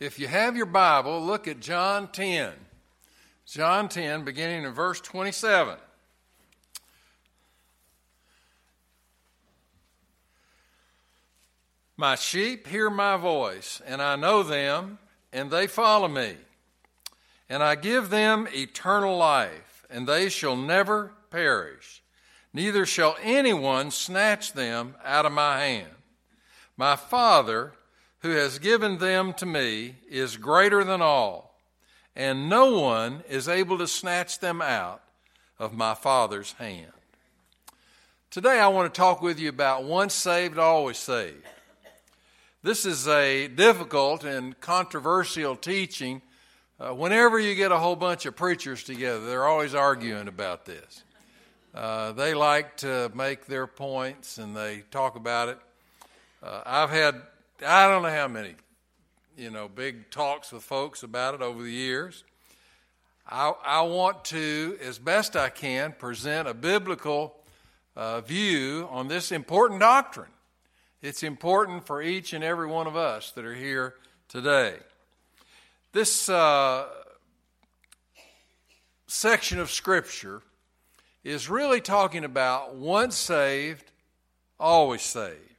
If you have your Bible, look at John 10. John 10, beginning in verse 27. My sheep hear my voice, and I know them, and they follow me. And I give them eternal life, and they shall never perish, neither shall anyone snatch them out of my hand. My Father, who has given them to me, is greater than all, and no one is able to snatch them out of my Father's hand. Today, I want to talk with you about once saved, always saved. This is a difficult and controversial teaching. Uh, whenever you get a whole bunch of preachers together, they're always arguing about this. Uh, they like to make their points and they talk about it. Uh, I've had, I don't know how many, you know, big talks with folks about it over the years. I, I want to, as best I can, present a biblical uh, view on this important doctrine. It's important for each and every one of us that are here today. This uh, section of Scripture is really talking about once saved, always saved.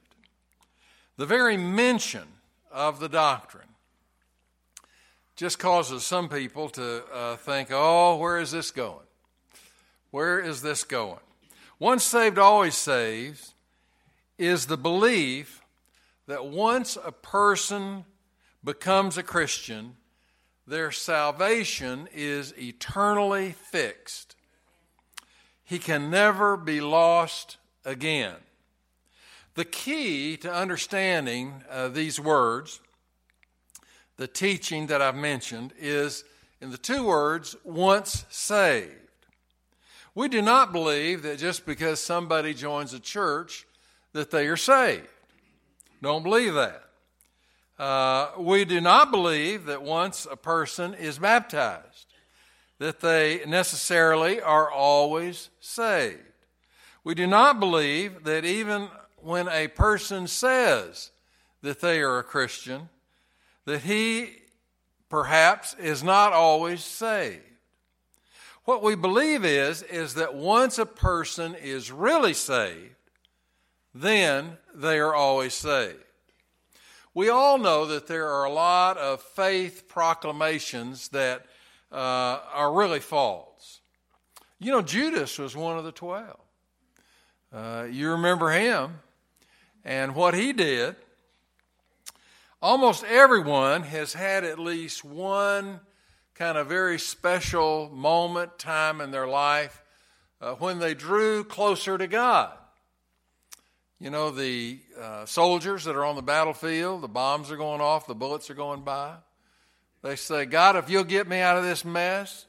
The very mention of the doctrine just causes some people to uh, think, oh, where is this going? Where is this going? Once saved, always saved is the belief that once a person becomes a Christian, their salvation is eternally fixed. He can never be lost again. The key to understanding uh, these words, the teaching that I've mentioned, is in the two words, once saved. We do not believe that just because somebody joins a church, that they are saved. Don't believe that. Uh, we do not believe that once a person is baptized, that they necessarily are always saved. We do not believe that even when a person says that they are a Christian, that he perhaps is not always saved. What we believe is, is that once a person is really saved, then they are always saved. We all know that there are a lot of faith proclamations that uh, are really false. You know, Judas was one of the twelve. Uh, you remember him and what he did. Almost everyone has had at least one kind of very special moment, time in their life uh, when they drew closer to God. You know, the uh, soldiers that are on the battlefield, the bombs are going off, the bullets are going by. They say, God, if you'll get me out of this mess,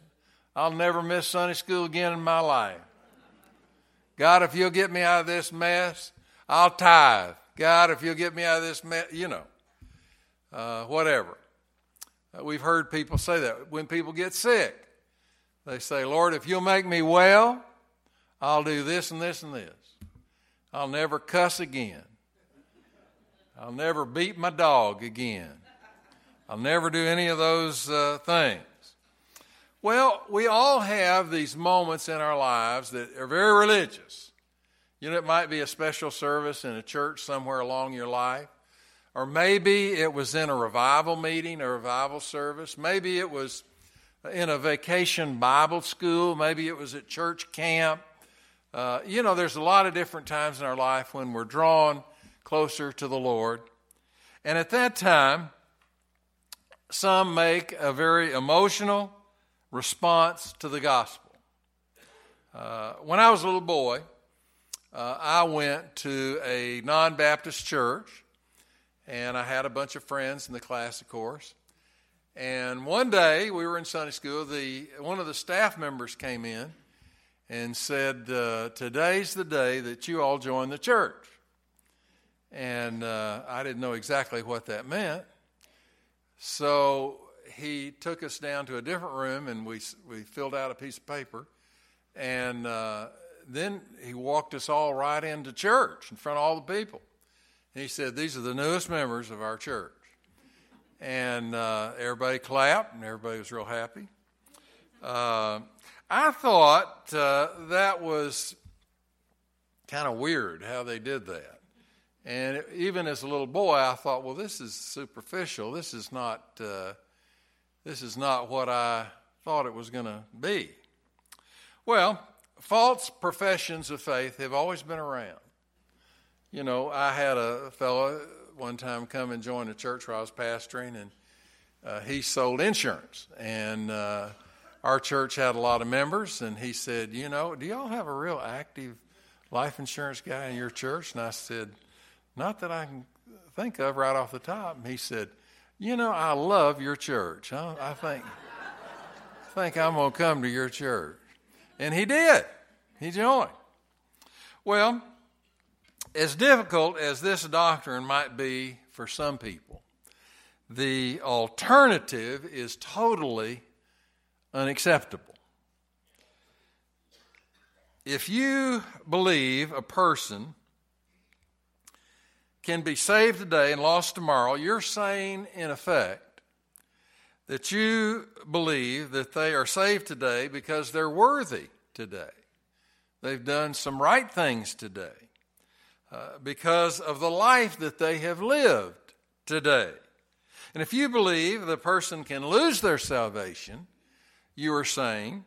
I'll never miss Sunday school again in my life. God, if you'll get me out of this mess, I'll tithe. God, if you'll get me out of this mess, you know, uh, whatever. Uh, we've heard people say that. When people get sick, they say, Lord, if you'll make me well, I'll do this and this and this. I'll never cuss again. I'll never beat my dog again. I'll never do any of those uh, things. Well, we all have these moments in our lives that are very religious. You know, it might be a special service in a church somewhere along your life. Or maybe it was in a revival meeting, a revival service. Maybe it was in a vacation Bible school. Maybe it was at church camp. Uh, you know, there's a lot of different times in our life when we're drawn closer to the Lord. And at that time, some make a very emotional response to the gospel. Uh, when I was a little boy, uh, I went to a non Baptist church, and I had a bunch of friends in the class, of course. And one day we were in Sunday school. The one of the staff members came in and said, uh, Today's the day that you all join the church. And uh, I didn't know exactly what that meant. So he took us down to a different room and we, we filled out a piece of paper. And uh, then he walked us all right into church in front of all the people. And he said, These are the newest members of our church. and uh, everybody clapped, and everybody was real happy. Uh, I thought uh, that was kind of weird how they did that. And even as a little boy, I thought, well, this is superficial. This is not, uh, this is not what I thought it was going to be. Well, false professions of faith have always been around. You know, I had a fellow one time come and join a church where I was pastoring, and uh, he sold insurance. And uh, our church had a lot of members, and he said, You know, do y'all have a real active life insurance guy in your church? And I said, Not that I can think of right off the top. And he said, You know, I love your church. I, I think, I think I'm going to come to your church. And he did. He joined. Well, as difficult as this doctrine might be for some people, the alternative is totally unacceptable. If you believe a person can be saved today and lost tomorrow, you're saying, in effect, that you believe that they are saved today because they're worthy today. They've done some right things today uh, because of the life that they have lived today. And if you believe the person can lose their salvation, you are saying,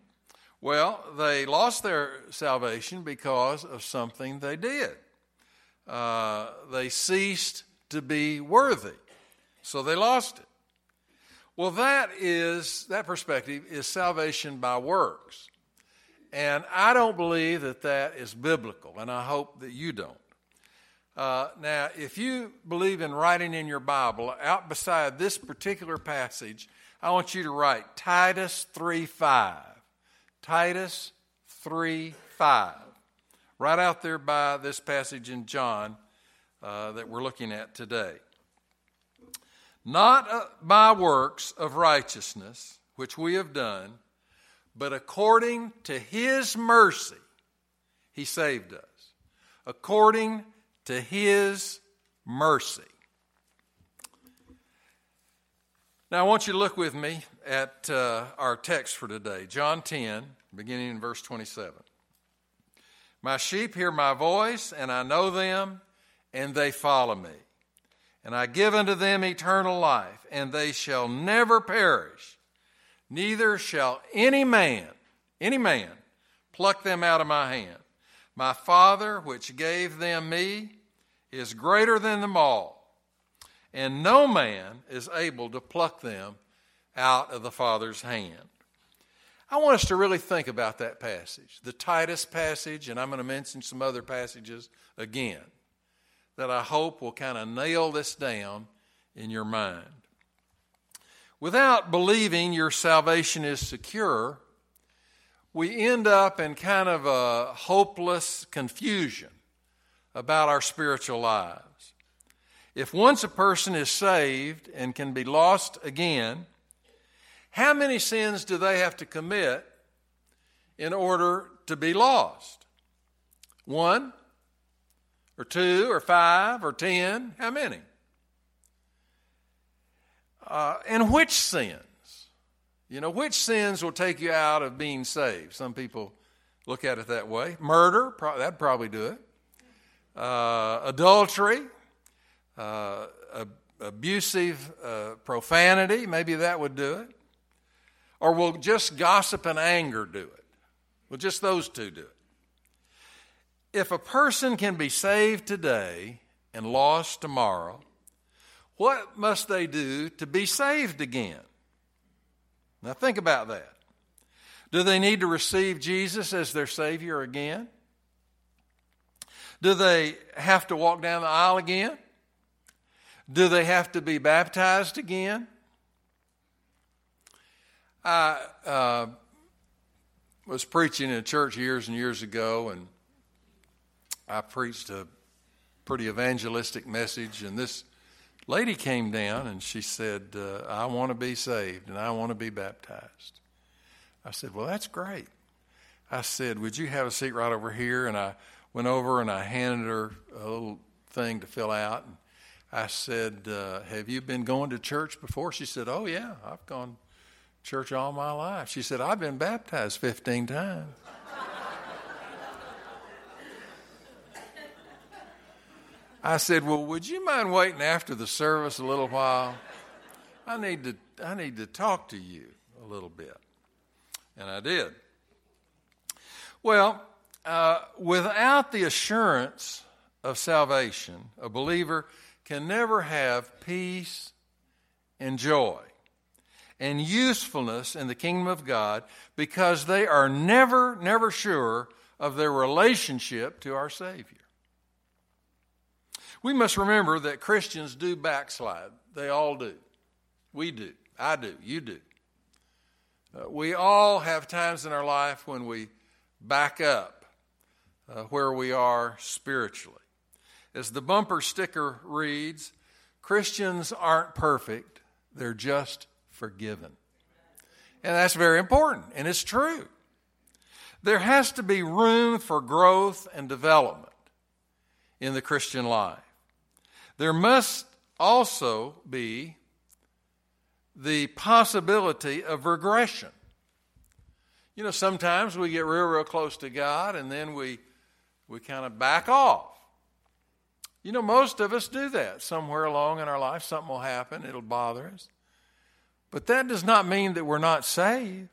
well, they lost their salvation because of something they did. Uh, they ceased to be worthy, so they lost it. Well, that is that perspective is salvation by works, and I don't believe that that is biblical, and I hope that you don't. Uh, now, if you believe in writing in your Bible, out beside this particular passage, I want you to write Titus 3 5. Titus 3 5. Right out there by this passage in John uh, that we're looking at today. Not uh, by works of righteousness, which we have done, but according to his mercy, he saved us. According to his mercy. Now, I want you to look with me at uh, our text for today, John 10, beginning in verse 27. My sheep hear my voice, and I know them, and they follow me. And I give unto them eternal life, and they shall never perish, neither shall any man, any man, pluck them out of my hand. My Father, which gave them me, is greater than them all and no man is able to pluck them out of the Father's hand. I want us to really think about that passage, the Titus passage, and I'm going to mention some other passages again that I hope will kind of nail this down in your mind. Without believing your salvation is secure, we end up in kind of a hopeless confusion about our spiritual lives. If once a person is saved and can be lost again, how many sins do they have to commit in order to be lost? One, or two, or five, or ten? How many? Uh, and which sins? You know, which sins will take you out of being saved? Some people look at it that way. Murder, pro- that'd probably do it. Uh, adultery, uh, abusive uh, profanity, maybe that would do it. Or will just gossip and anger do it? Will just those two do it? If a person can be saved today and lost tomorrow, what must they do to be saved again? Now, think about that. Do they need to receive Jesus as their Savior again? Do they have to walk down the aisle again? Do they have to be baptized again? I uh, was preaching in a church years and years ago, and I preached a pretty evangelistic message, and this lady came down and she said, uh, I want to be saved and I want to be baptized. I said, Well, that's great. I said, Would you have a seat right over here? And I went over and I handed her a little thing to fill out. And I said, uh, Have you been going to church before? She said, Oh, yeah, I've gone to church all my life. She said, I've been baptized 15 times. I said, Well, would you mind waiting after the service a little while? I need to, I need to talk to you a little bit. And I did. Well, uh, without the assurance of salvation, a believer can never have peace and joy and usefulness in the kingdom of God because they are never, never sure of their relationship to our Savior. We must remember that Christians do backslide. They all do. We do. I do. You do. Uh, we all have times in our life when we back up uh, where we are spiritually. As the bumper sticker reads, Christians aren't perfect, they're just forgiven. And that's very important, and it's true. There has to be room for growth and development in the Christian life. There must also be the possibility of regression. You know, sometimes we get real, real close to God and then we we kind of back off. You know, most of us do that. Somewhere along in our life, something will happen, it'll bother us. But that does not mean that we're not saved.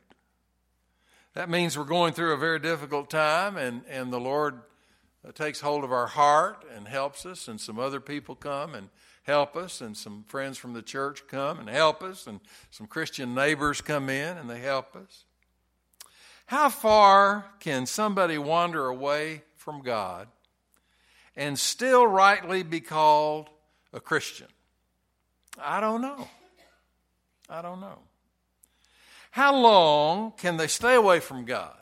That means we're going through a very difficult time, and, and the Lord uh, takes hold of our heart and helps us, and some other people come and help us, and some friends from the church come and help us, and some Christian neighbors come in and they help us. How far can somebody wander away from God and still rightly be called a Christian? I don't know. I don't know. How long can they stay away from God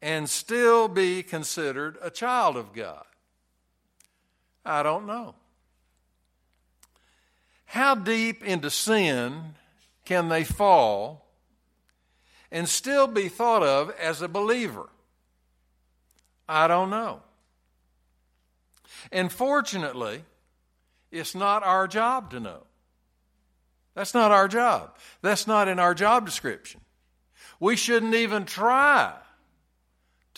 and still be considered a child of God? I don't know. How deep into sin can they fall and still be thought of as a believer? I don't know. And fortunately, it's not our job to know. That's not our job. That's not in our job description. We shouldn't even try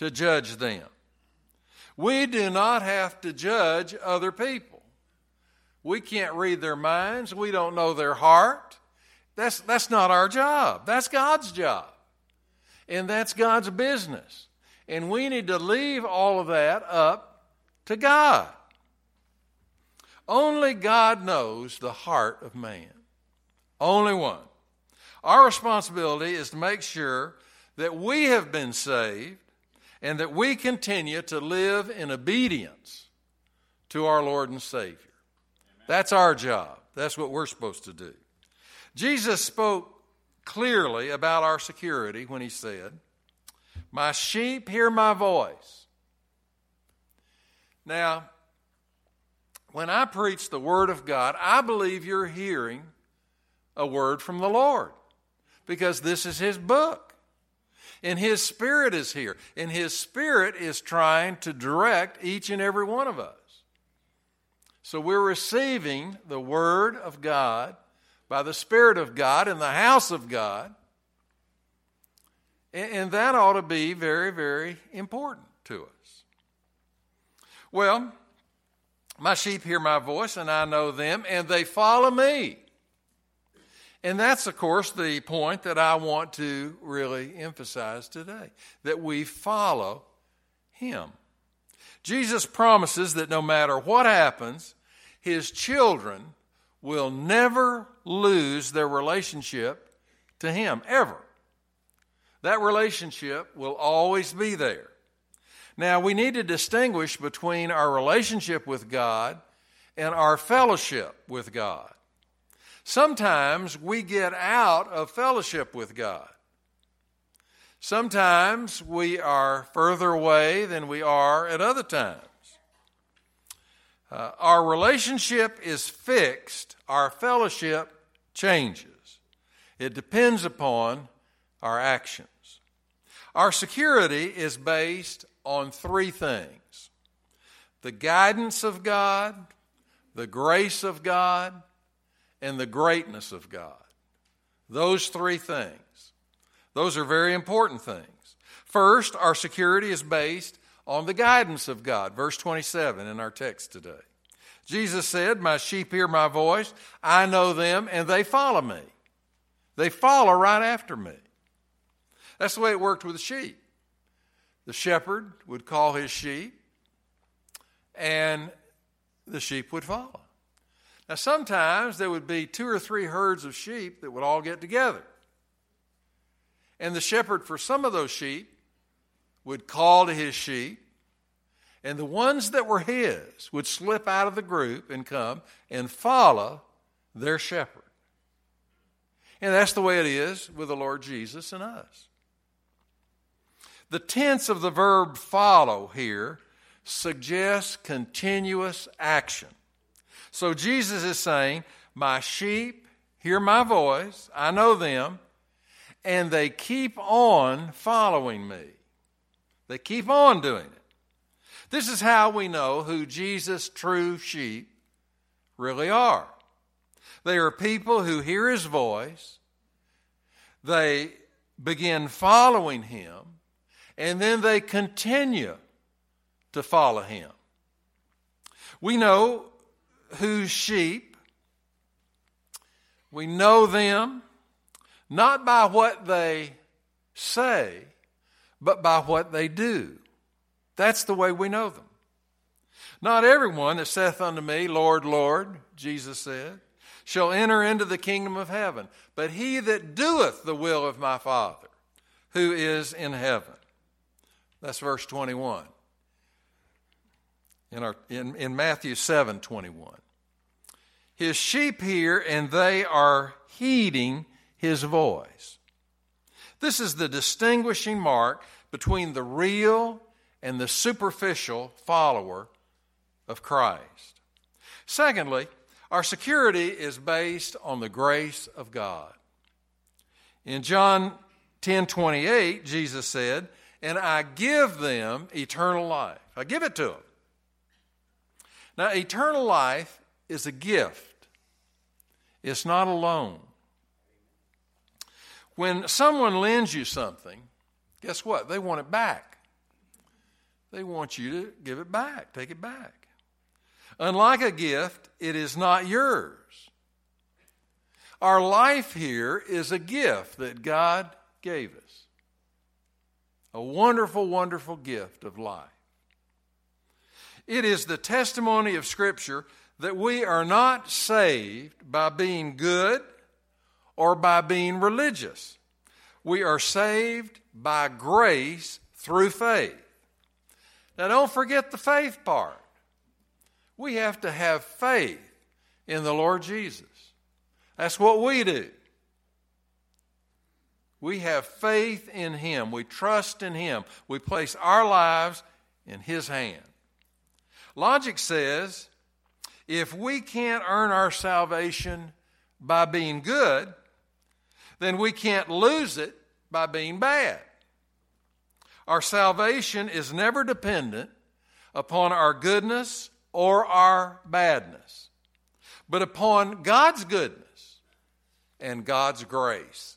to judge them. We do not have to judge other people. We can't read their minds. We don't know their heart. That's, that's not our job. That's God's job. And that's God's business. And we need to leave all of that up to God. Only God knows the heart of man. Only one. Our responsibility is to make sure that we have been saved and that we continue to live in obedience to our Lord and Savior. That's our job. That's what we're supposed to do. Jesus spoke clearly about our security when he said, my sheep hear my voice. Now, when I preach the Word of God, I believe you're hearing a word from the Lord because this is His book. And His Spirit is here. And His Spirit is trying to direct each and every one of us. So we're receiving the Word of God by the Spirit of God in the house of God. And that ought to be very, very important to us. Well, my sheep hear my voice, and I know them, and they follow me. And that's, of course, the point that I want to really emphasize today that we follow Him. Jesus promises that no matter what happens, His children will never lose their relationship to Him, ever that relationship will always be there. Now, we need to distinguish between our relationship with God and our fellowship with God. Sometimes we get out of fellowship with God. Sometimes we are further away than we are at other times. Uh, our relationship is fixed, our fellowship changes. It depends upon our actions. Our security is based on three things the guidance of God, the grace of God, and the greatness of God. Those three things. Those are very important things. First, our security is based on the guidance of God. Verse 27 in our text today. Jesus said, My sheep hear my voice, I know them, and they follow me. They follow right after me. That's the way it worked with the sheep. The shepherd would call his sheep, and the sheep would follow. Now, sometimes there would be two or three herds of sheep that would all get together. And the shepherd, for some of those sheep, would call to his sheep, and the ones that were his would slip out of the group and come and follow their shepherd. And that's the way it is with the Lord Jesus and us. The tense of the verb follow here suggests continuous action. So Jesus is saying, My sheep hear my voice, I know them, and they keep on following me. They keep on doing it. This is how we know who Jesus' true sheep really are. They are people who hear his voice, they begin following him, and then they continue to follow him. We know whose sheep, we know them not by what they say, but by what they do. That's the way we know them. Not everyone that saith unto me, Lord, Lord, Jesus said, shall enter into the kingdom of heaven, but he that doeth the will of my Father, who is in heaven. That's verse 21. In, our, in, in Matthew 7 21. His sheep hear, and they are heeding his voice. This is the distinguishing mark between the real and the superficial follower of Christ. Secondly, our security is based on the grace of God. In John 10 28, Jesus said, And I give them eternal life. I give it to them. Now, eternal life is a gift, it's not a loan. When someone lends you something, guess what? They want it back. They want you to give it back, take it back. Unlike a gift, it is not yours. Our life here is a gift that God gave us. A wonderful, wonderful gift of life. It is the testimony of Scripture that we are not saved by being good or by being religious. We are saved by grace through faith. Now, don't forget the faith part. We have to have faith in the Lord Jesus. That's what we do. We have faith in Him. We trust in Him. We place our lives in His hand. Logic says if we can't earn our salvation by being good, then we can't lose it by being bad. Our salvation is never dependent upon our goodness or our badness, but upon God's goodness and God's grace.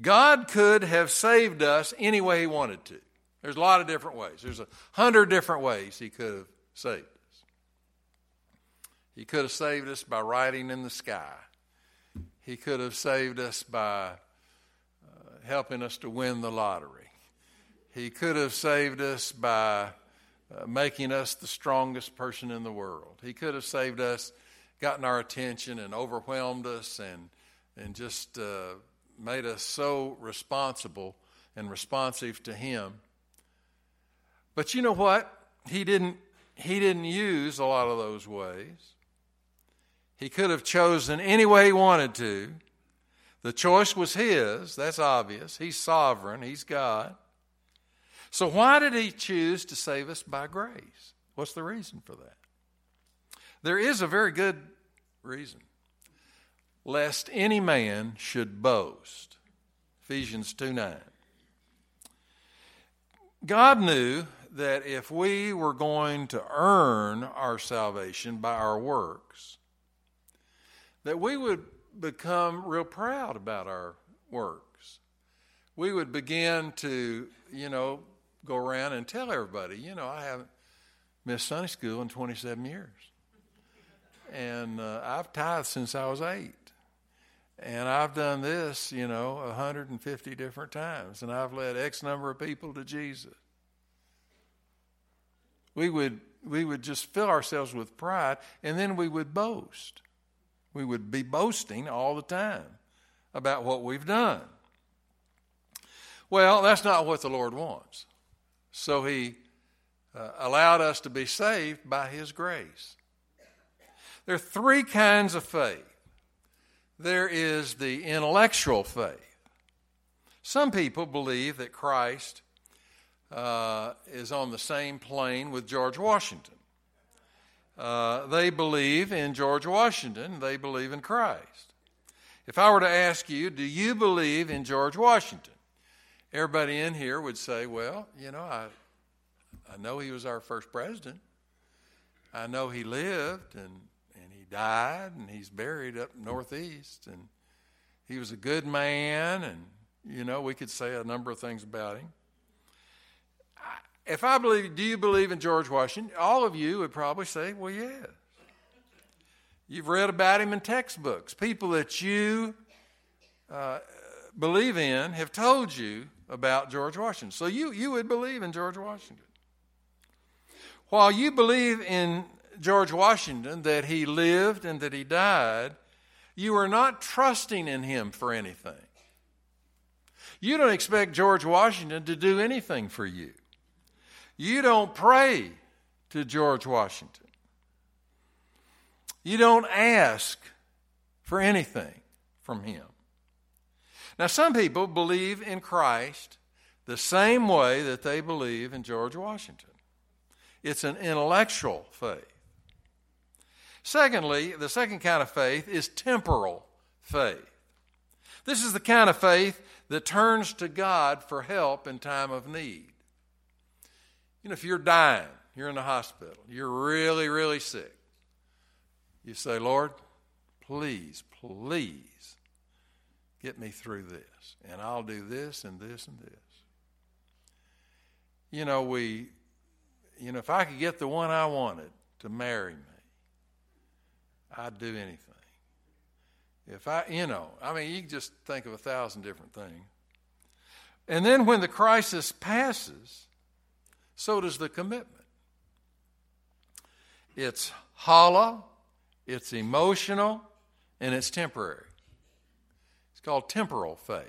God could have saved us any way He wanted to. There's a lot of different ways. There's a hundred different ways He could have saved us. He could have saved us by riding in the sky. He could have saved us by uh, helping us to win the lottery. He could have saved us by uh, making us the strongest person in the world. He could have saved us, gotten our attention, and overwhelmed us and, and just uh, made us so responsible and responsive to Him. But you know what? He didn't, he didn't use a lot of those ways. He could have chosen any way he wanted to. The choice was his, that's obvious. He's sovereign, he's God. So, why did he choose to save us by grace? What's the reason for that? There is a very good reason. Lest any man should boast. Ephesians 2 9. God knew that if we were going to earn our salvation by our works, that we would become real proud about our works. We would begin to, you know, go around and tell everybody, you know, I haven't missed Sunday school in 27 years. And uh, I've tithed since I was eight. And I've done this, you know, 150 different times. And I've led X number of people to Jesus. We would, we would just fill ourselves with pride, and then we would boast. We would be boasting all the time about what we've done. Well, that's not what the Lord wants. So He uh, allowed us to be saved by His grace. There are three kinds of faith there is the intellectual faith. Some people believe that Christ uh, is on the same plane with George Washington. Uh, they believe in George Washington, they believe in Christ. If I were to ask you, do you believe in George Washington? Everybody in here would say, well, you know, I, I know he was our first president. I know he lived and, and he died and he's buried up northeast and he was a good man and, you know, we could say a number of things about him if I believe, do you believe in George Washington? All of you would probably say, well, yes. You've read about him in textbooks. People that you uh, believe in have told you about George Washington. So you, you would believe in George Washington. While you believe in George Washington, that he lived and that he died, you are not trusting in him for anything. You don't expect George Washington to do anything for you. You don't pray to George Washington. You don't ask for anything from him. Now, some people believe in Christ the same way that they believe in George Washington. It's an intellectual faith. Secondly, the second kind of faith is temporal faith. This is the kind of faith that turns to God for help in time of need. You know, if you're dying, you're in the hospital, you're really, really sick, you say, Lord, please, please get me through this. And I'll do this and this and this. You know, we, you know, if I could get the one I wanted to marry me, I'd do anything. If I, you know, I mean, you just think of a thousand different things. And then when the crisis passes, so does the commitment. It's hollow, it's emotional, and it's temporary. It's called temporal faith.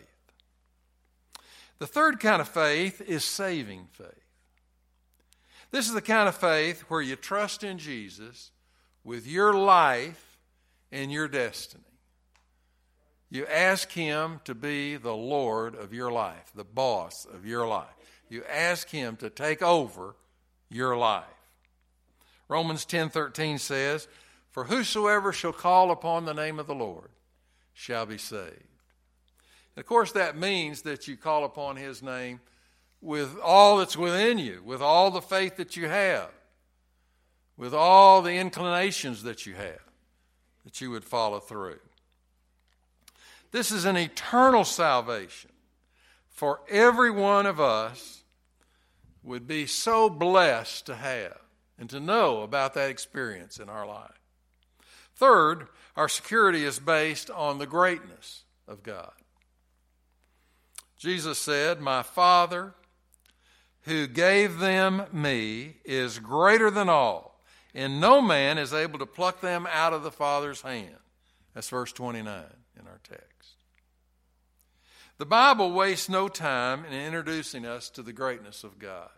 The third kind of faith is saving faith. This is the kind of faith where you trust in Jesus with your life and your destiny. You ask Him to be the Lord of your life, the boss of your life you ask him to take over your life. Romans 10:13 says, "For whosoever shall call upon the name of the Lord shall be saved." And of course that means that you call upon his name with all that's within you, with all the faith that you have, with all the inclinations that you have, that you would follow through. This is an eternal salvation for every one of us would be so blessed to have and to know about that experience in our life. Third, our security is based on the greatness of God. Jesus said, My Father who gave them me is greater than all, and no man is able to pluck them out of the Father's hand. That's verse 29 in our text. The Bible wastes no time in introducing us to the greatness of God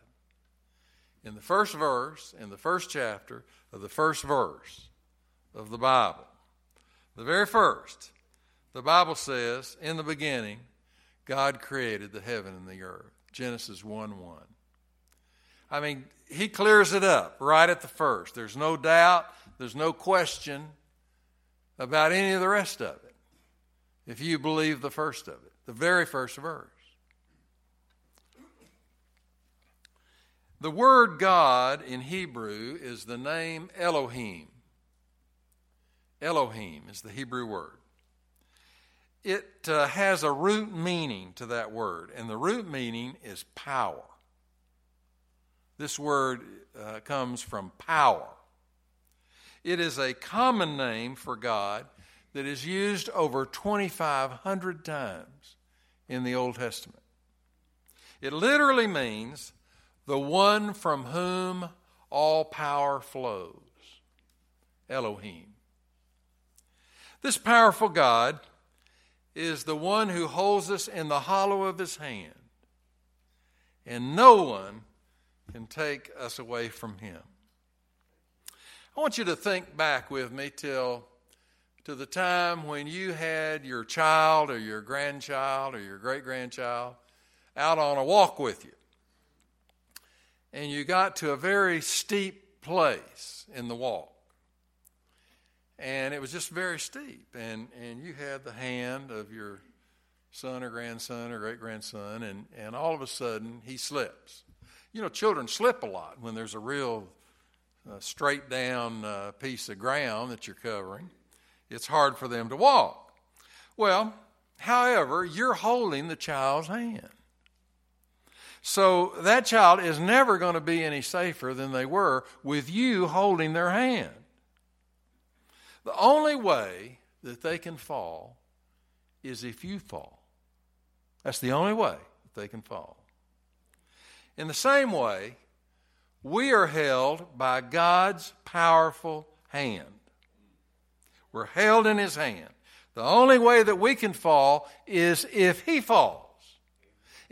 in the first verse, in the first chapter of the first verse of the Bible. The very first, the Bible says, in the beginning, God created the heaven and the earth. Genesis 1 1. I mean, he clears it up right at the first. There's no doubt, there's no question about any of the rest of it if you believe the first of it, the very first verse. The word God in Hebrew is the name Elohim. Elohim is the Hebrew word. It uh, has a root meaning to that word, and the root meaning is power. This word uh, comes from power. It is a common name for God that is used over 2,500 times in the Old Testament. It literally means the one from whom all power flows Elohim. This powerful God is the one who holds us in the hollow of his hand, and no one can take us away from him. I want you to think back with me till to the time when you had your child or your grandchild or your great grandchild out on a walk with you. And you got to a very steep place in the walk. And it was just very steep. And, and you had the hand of your son or grandson or great grandson, and, and all of a sudden he slips. You know, children slip a lot when there's a real uh, straight down uh, piece of ground that you're covering it's hard for them to walk. Well, however, you're holding the child's hand. So that child is never going to be any safer than they were with you holding their hand. The only way that they can fall is if you fall. That's the only way that they can fall. In the same way, we are held by God's powerful hand. We're held in his hand. The only way that we can fall is if he falls.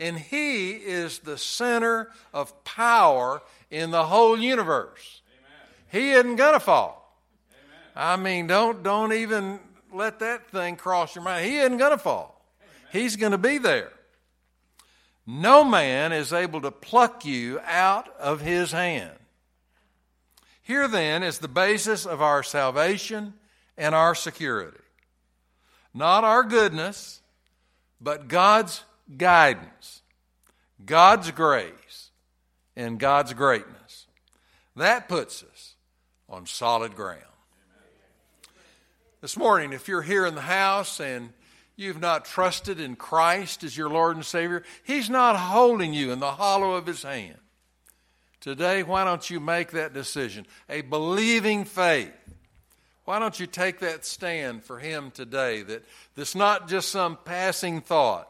And he is the center of power in the whole universe. Amen. He isn't going to fall. Amen. I mean, don't, don't even let that thing cross your mind. He isn't going to fall, Amen. he's going to be there. No man is able to pluck you out of his hand. Here then is the basis of our salvation and our security. Not our goodness, but God's guidance, God's grace, and God's greatness. That puts us on solid ground. This morning, if you're here in the house and you've not trusted in Christ as your Lord and Savior, He's not holding you in the hollow of His hand. Today, why don't you make that decision? A believing faith why don't you take that stand for him today? That this not just some passing thought,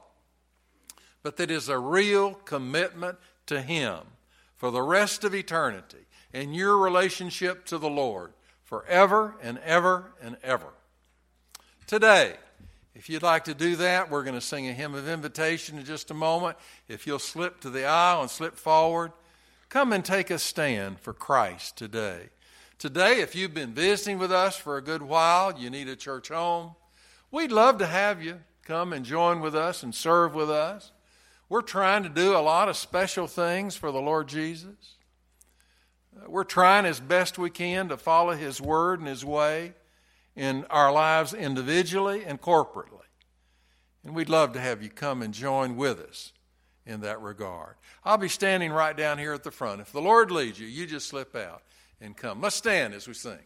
but that is a real commitment to him for the rest of eternity and your relationship to the Lord forever and ever and ever. Today, if you'd like to do that, we're going to sing a hymn of invitation in just a moment. If you'll slip to the aisle and slip forward, come and take a stand for Christ today. Today, if you've been visiting with us for a good while, you need a church home, we'd love to have you come and join with us and serve with us. We're trying to do a lot of special things for the Lord Jesus. We're trying as best we can to follow His word and His way in our lives individually and corporately. And we'd love to have you come and join with us in that regard. I'll be standing right down here at the front. If the Lord leads you, you just slip out and come. Let's stand as we sing.